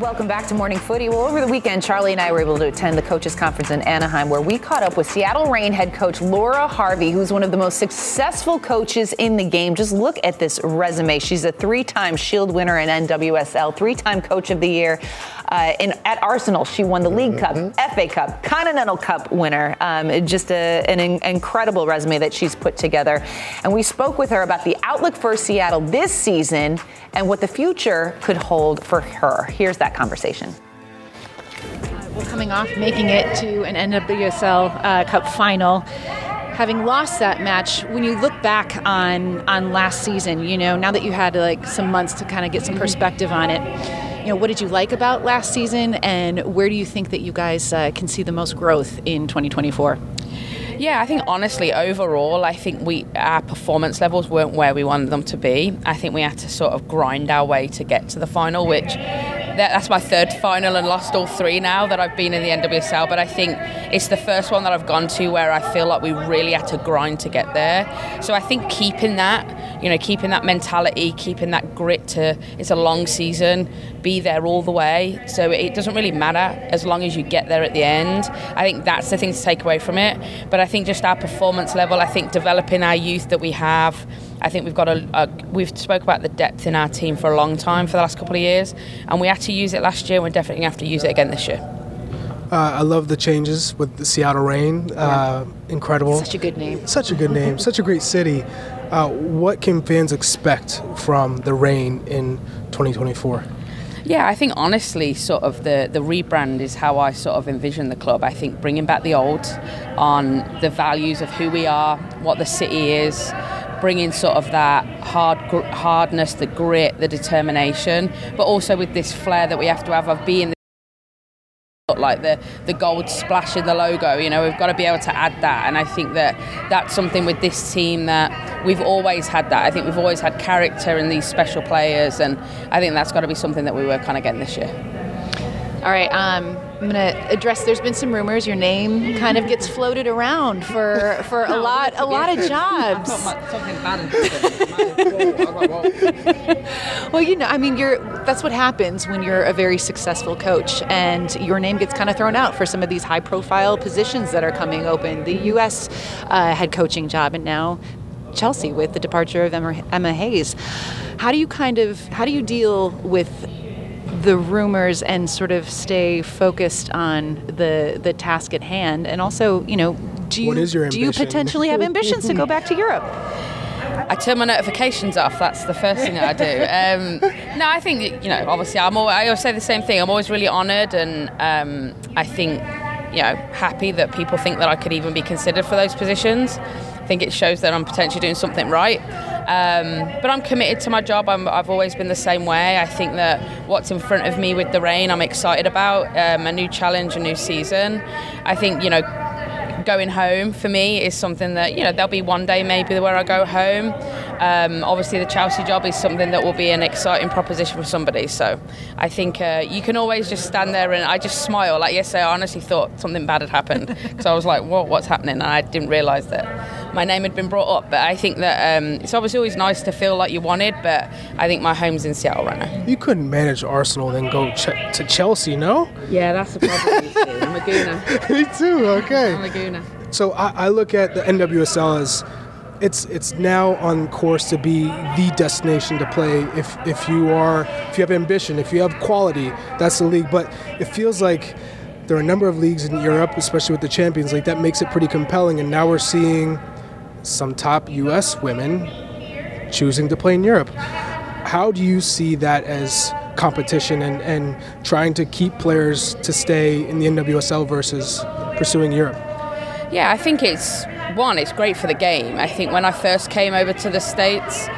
Welcome back to Morning Footy. Well, over the weekend, Charlie and I were able to attend the coaches conference in Anaheim, where we caught up with Seattle Reign head coach Laura Harvey, who's one of the most successful coaches in the game. Just look at this resume. She's a three-time Shield winner in NWSL, three-time Coach of the Year. Uh, in, at Arsenal, she won the League Cup, mm-hmm. FA Cup, Continental Cup winner. Um, just a, an in, incredible resume that she's put together. And we spoke with her about the outlook for Seattle this season and what the future could hold for her. Here's that conversation. Well, coming off making it to an NWSL uh, Cup final, having lost that match, when you look back on on last season, you know, now that you had like some months to kind of get some perspective on it you know, what did you like about last season, and where do you think that you guys uh, can see the most growth in 2024? Yeah, I think honestly, overall, I think we our performance levels weren't where we wanted them to be. I think we had to sort of grind our way to get to the final, which that's my third final and lost all three now that I've been in the NWSL. But I think it's the first one that I've gone to where I feel like we really had to grind to get there. So I think keeping that, you know, keeping that mentality, keeping that grit to it's a long season, be there all the way. So it doesn't really matter as long as you get there at the end. I think that's the thing to take away from it. But I think just our performance level, I think developing our youth that we have. I think we've got a, a, we've spoke about the depth in our team for a long time for the last couple of years, and we had to use it last year. We're definitely going to have to use it again this year. Uh, I love the changes with the Seattle Reign. Uh, incredible. Such a good name. Such a good name. Such a great city. Uh, what can fans expect from the Reign in 2024? Yeah, I think honestly, sort of the, the rebrand is how I sort of envision the club. I think bringing back the old on the values of who we are, what the city is, bringing sort of that hard hardness, the grit, the determination, but also with this flair that we have to have of being like the the gold splash in the logo you know we've got to be able to add that. And I think that that's something with this team that we've always had that. I think we've always had character in these special players and I think that's got to be something that we were kind of getting this year. All right um I'm going to address. There's been some rumors your name kind of gets floated around for for a lot a lot of jobs. well, you know, I mean, you're that's what happens when you're a very successful coach, and your name gets kind of thrown out for some of these high-profile positions that are coming open. The U.S. Uh, head coaching job, and now Chelsea with the departure of Emma, Emma Hayes. How do you kind of how do you deal with the rumors and sort of stay focused on the the task at hand and also you know do you do you potentially have ambitions to go back to Europe I turn my notifications off. That's the first thing that I do. Um, no, I think you know. Obviously, I'm. Always, I always say the same thing. I'm always really honoured, and um, I think you know happy that people think that I could even be considered for those positions. I think it shows that I'm potentially doing something right. Um, but I'm committed to my job. i have always been the same way. I think that what's in front of me with the Reign, I'm excited about um, a new challenge, a new season. I think you know going home for me is something that you know there'll be one day maybe where I go home. Um, obviously, the Chelsea job is something that will be an exciting proposition for somebody. So I think uh, you can always just stand there and I just smile. Like yesterday, I honestly thought something bad had happened because I was like, "What? What's happening?" And I didn't realise that my name had been brought up. But I think that um, it's obviously always nice to feel like you wanted. But I think my home's in Seattle right now. You couldn't manage Arsenal then go ch- to Chelsea, no? Yeah, that's the problem. I'm a gooner. Me too. Okay. I'm a gooner. So I, I look at the NWSL as it's it's now on course to be the destination to play if if you are if you have ambition if you have quality that's the league but it feels like there are a number of leagues in Europe especially with the Champions League that makes it pretty compelling and now we're seeing some top US women choosing to play in Europe. How do you see that as competition and, and trying to keep players to stay in the NWSL versus pursuing Europe? Yeah, I think it's one, it's great for the game. I think when I first came over to the States,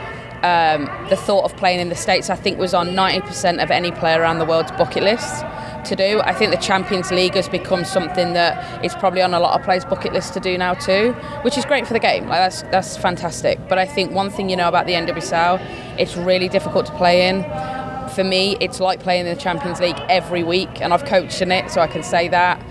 um, the thought of playing in the States, I think, was on 90% of any player around the world's bucket list to do. I think the Champions League has become something that is probably on a lot of players' bucket list to do now too, which is great for the game. Like that's that's fantastic. But I think one thing you know about the NWSL, it's really difficult to play in. For me, it's like playing in the Champions League every week, and I've coached in it, so I can say that.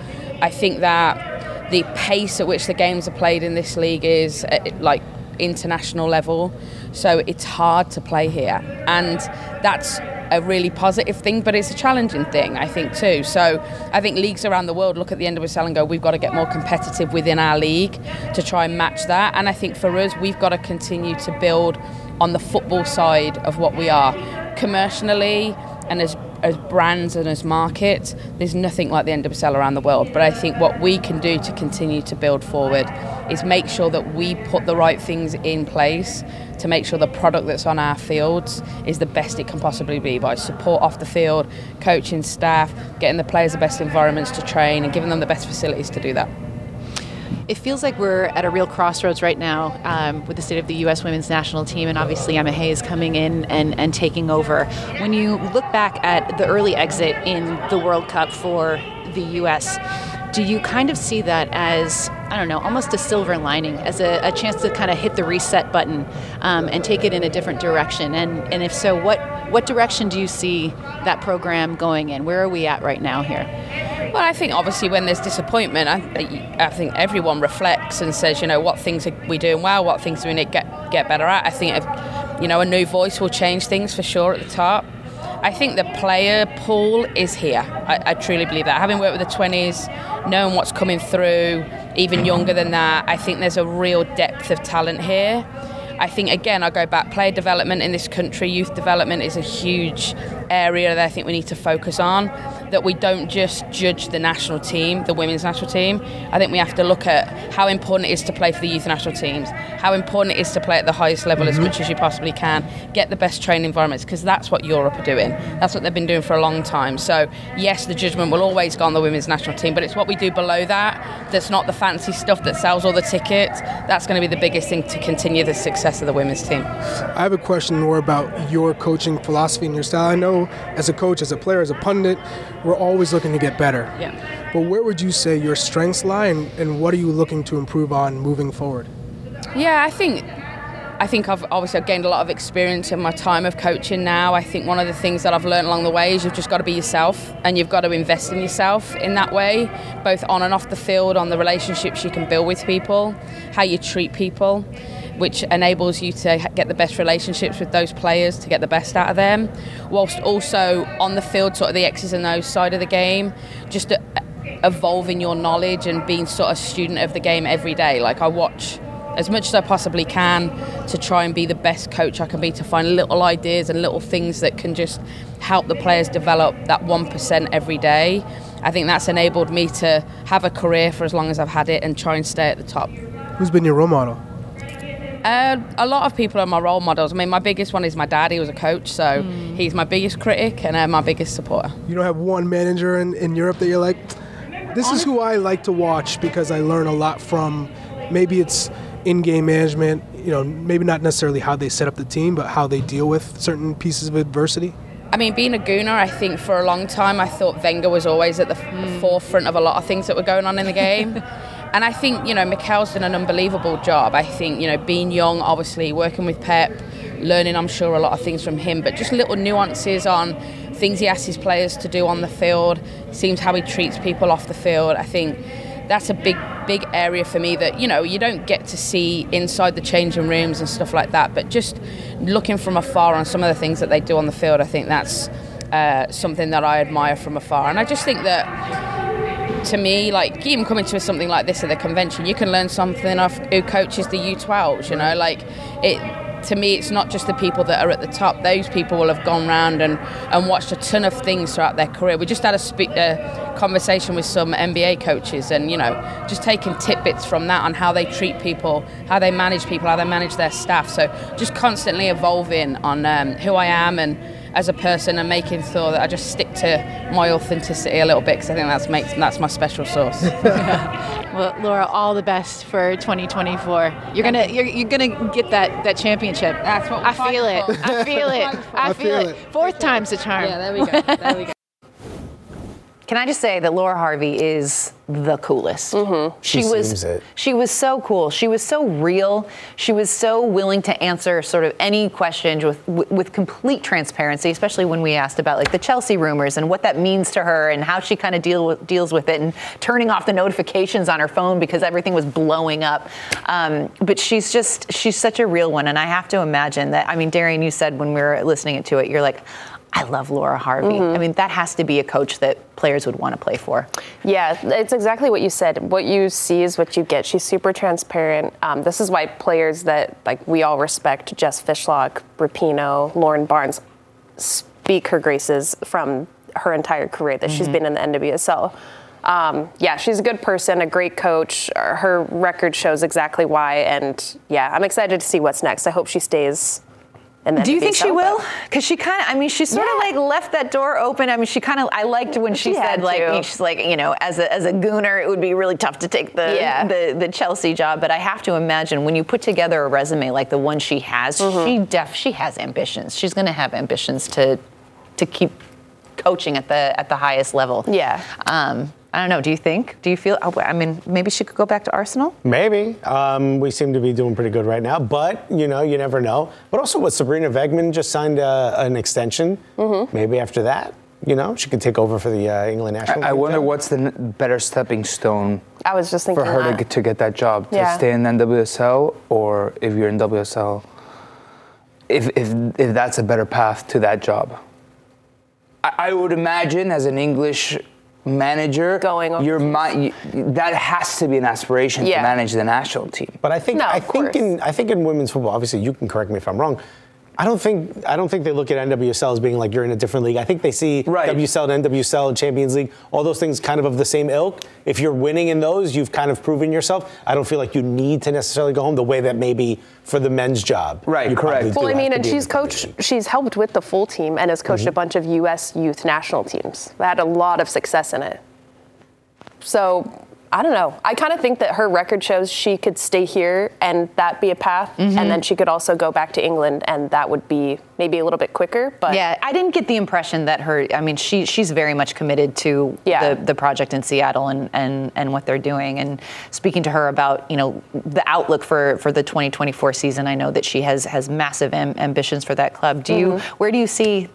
I think that the pace at which the games are played in this league is uh, at, like international level, so it's hard to play here, and that's a really positive thing, but it's a challenging thing, I think, too. So I think leagues around the world look at the NWSL and go, we've got to get more competitive within our league to try and match that. And I think for us, we've got to continue to build on the football side of what we are. Commercially and as as brands and as markets, there's nothing like the end of a NWSL around the world. But I think what we can do to continue to build forward is make sure that we put the right things in place to make sure the product that's on our fields is the best it can possibly be by support off the field, coaching staff, getting the players the best environments to train, and giving them the best facilities to do that. It feels like we're at a real crossroads right now um, with the state of the U.S. women's national team, and obviously Emma Hayes coming in and, and taking over. When you look back at the early exit in the World Cup for the U.S., do you kind of see that as I don't know, almost a silver lining, as a, a chance to kind of hit the reset button um, and take it in a different direction? And and if so, what what direction do you see that program going in? Where are we at right now here? Well, I think obviously when there's disappointment, I, I think everyone reflects and says, you know, what things are we doing well, what things do we need to get get better at. I think, if, you know, a new voice will change things for sure at the top. I think the player pool is here. I, I, truly believe that. Having worked with the 20s, knowing what's coming through, even younger than that, I think there's a real depth of talent here. I think, again, I go back, player development in this country, youth development is a huge area that I think we need to focus on. That we don't just judge the national team, the women's national team. I think we have to look at how important it is to play for the youth national teams, how important it is to play at the highest level mm-hmm. as much as you possibly can, get the best training environments, because that's what Europe are doing. That's what they've been doing for a long time. So, yes, the judgment will always go on the women's national team, but it's what we do below that that's not the fancy stuff that sells all the tickets. That's going to be the biggest thing to continue the success of the women's team. I have a question more about your coaching philosophy and your style. I know as a coach, as a player, as a pundit, we're always looking to get better. Yeah. But where would you say your strengths lie, and, and what are you looking to improve on moving forward? Yeah, I think I think I've obviously I've gained a lot of experience in my time of coaching now. I think one of the things that I've learned along the way is you've just got to be yourself and you've got to invest in yourself in that way, both on and off the field, on the relationships you can build with people, how you treat people which enables you to get the best relationships with those players to get the best out of them, whilst also on the field, sort of the X's and O's side of the game, just evolving your knowledge and being sort of student of the game every day. Like I watch as much as I possibly can to try and be the best coach I can be to find little ideas and little things that can just help the players develop that 1% every day. I think that's enabled me to have a career for as long as I've had it and try and stay at the top. Who's been your role model? Uh, a lot of people are my role models. I mean, my biggest one is my dad. He was a coach, so mm. he's my biggest critic and uh, my biggest supporter. You don't have one manager in, in Europe that you're like, this is who I like to watch because I learn a lot from. Maybe it's in-game management. You know, maybe not necessarily how they set up the team, but how they deal with certain pieces of adversity. I mean, being a gooner, I think for a long time I thought Wenger was always at the mm. forefront of a lot of things that were going on in the game. And I think, you know, Mikel's done an unbelievable job. I think, you know, being young, obviously, working with Pep, learning, I'm sure, a lot of things from him, but just little nuances on things he asks his players to do on the field, seems how he treats people off the field. I think that's a big, big area for me that, you know, you don't get to see inside the changing rooms and stuff like that, but just looking from afar on some of the things that they do on the field, I think that's uh, something that I admire from afar. And I just think that to me, like even coming to something like this at the convention, you can learn something off who coaches the U12s. You know, like it. To me, it's not just the people that are at the top. Those people will have gone round and, and watched a ton of things throughout their career. We just had a, spe- a conversation with some NBA coaches, and you know, just taking tidbits from that on how they treat people, how they manage people, how they manage their staff. So just constantly evolving on um, who I am and as a person and making sure that I just stick to my authenticity a little bit because I think that's makes that's my special sauce. well, Laura, all the best for 2024. You're gonna you're, you're gonna get that that championship. That's what I feel it. I feel it. I feel it. Fourth time's the charm. Yeah, there we go. There we go. Can I just say that Laura Harvey is the coolest? Mm-hmm. She, She was seems it. she was so cool. She was so real. She was so willing to answer sort of any questions with with complete transparency, especially when we asked about like the Chelsea rumors and what that means to her and how she kind of deal with, deals with it and turning off the notifications on her phone because everything was blowing up. Um, but she's just she's such a real one, and I have to imagine that. I mean, Darian, you said when we were listening to it, you're like. I love Laura Harvey. I mean, that has to be a coach that players would want to play for. Yeah, it's exactly what you said. What you see is what you get. She's super transparent. Um, this is why players that like we all respect, Jess Fishlock, Rapinoe, Lauren Barnes, speak her graces from her entire career that she's been in the NWSL. Um, yeah, she's a good person, a great coach. Her record shows exactly why, and yeah, I'm excited to see what's next. I hope she stays. The Do you think she will? Because she kind of, I mean, she sort of Yeah. like left that door open. I mean, she kind of, I liked when she, She said like, she's like, you know, as a as a gooner, it would be really tough to take the Yeah. the, the Chelsea job. But I have to imagine when you put together a resume like the one she has, Mm-hmm. she def she has ambitions. She's going to have ambitions to to keep coaching at the at the highest level. Yeah. Um, I don't know. Do you think? Do you feel? oh, I mean, maybe she could go back to Arsenal. Maybe. Um, we seem to be doing pretty good right now, but you know, you never know. But also, with Sabrina Wiegman just signed uh, an extension. Mm-hmm. Maybe after that, you know, she could take over for the uh, England national. I team wonder job. what's the n- better stepping stone I was just thinking for her to get, to get that job to Yeah. stay in NWSL or if you're in WSL. If, if, if that's a better path to that job, I, I would imagine as an English manager, Going your mi- you, that has to be an aspiration Yeah. to manage the national team. But I think No, I think course. in I think in women's football, obviously you can correct me if I'm wrong. I don't think I don't think they look at NWSL as being like you're in a different league. I think they see Right. WSL and NWSL and Champions League, all those things kind of of the same ilk. If you're winning in those, you've kind of proven yourself. I don't feel like you need to necessarily go home the way that maybe for the men's job. Right, you probably correct. Well, I mean, and she's coached, she's helped with the full team and has coached Mm-hmm. a bunch of U.S. youth national teams that had a lot of success in it. So I don't know. I kind of think that her record shows she could stay here and that be a path, Mm-hmm. and then she could also go back to England and that would be maybe a little bit quicker. But Yeah, I didn't get the impression that her. I mean, she she's very much committed to Yeah. the, the project in Seattle and, and and what they're doing. And speaking to her about you know the outlook for for the 2024 season, I know that she has has massive am- ambitions for that club. Do you? Where do you see?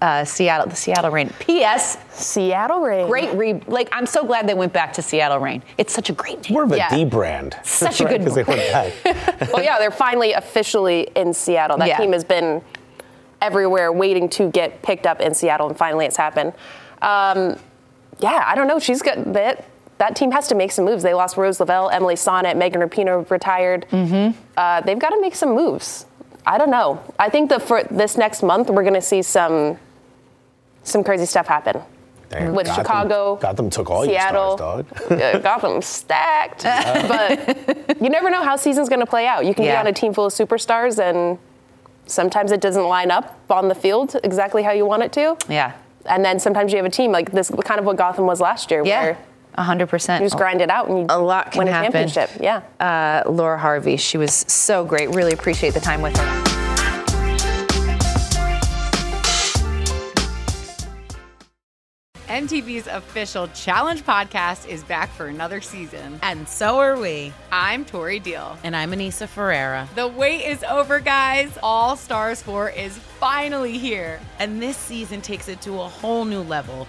Uh, Seattle, the Seattle Reign. P.S. Seattle Reign. Great re. Like I'm so glad they went back to Seattle Reign. It's such a great name. More of a Yeah. D brand. Such a good because they went back. well, yeah, they're finally officially in Seattle. That Yeah. team has been everywhere waiting to get picked up in Seattle, and finally it's happened. Um, yeah, I don't know. She's got that. That team has to make some moves. They lost Rose Lavelle, Emily Sonnett, Megan Rapinoe retired. Mm-hmm. Uh, they've got to make some moves. I don't know. I think that for this next month, we're going to see some some crazy stuff happen. Damn, With Gotham- Chicago, Gotham took all Seattle, your stars, dog. uh, Gotham stacked. but you never know how season's going to play out. You can Yeah. be on a team full of superstars, and sometimes it doesn't line up on the field exactly how you want it to. Yeah. And then sometimes you have a team like this, kind of what Gotham was last year, Yeah. where hundred percent. you just grind it out and you A lot can win a happen. championship. Yeah. Uh, Laura Harvey, she was so great. Really appreciate the time with her. MTV's official Challenge podcast is back for another season. And so are we. I'm Tori Deal. And I'm Aneesa Ferreira. The wait is over, guys. All Stars 4 is finally here. And this season takes it to a whole new level.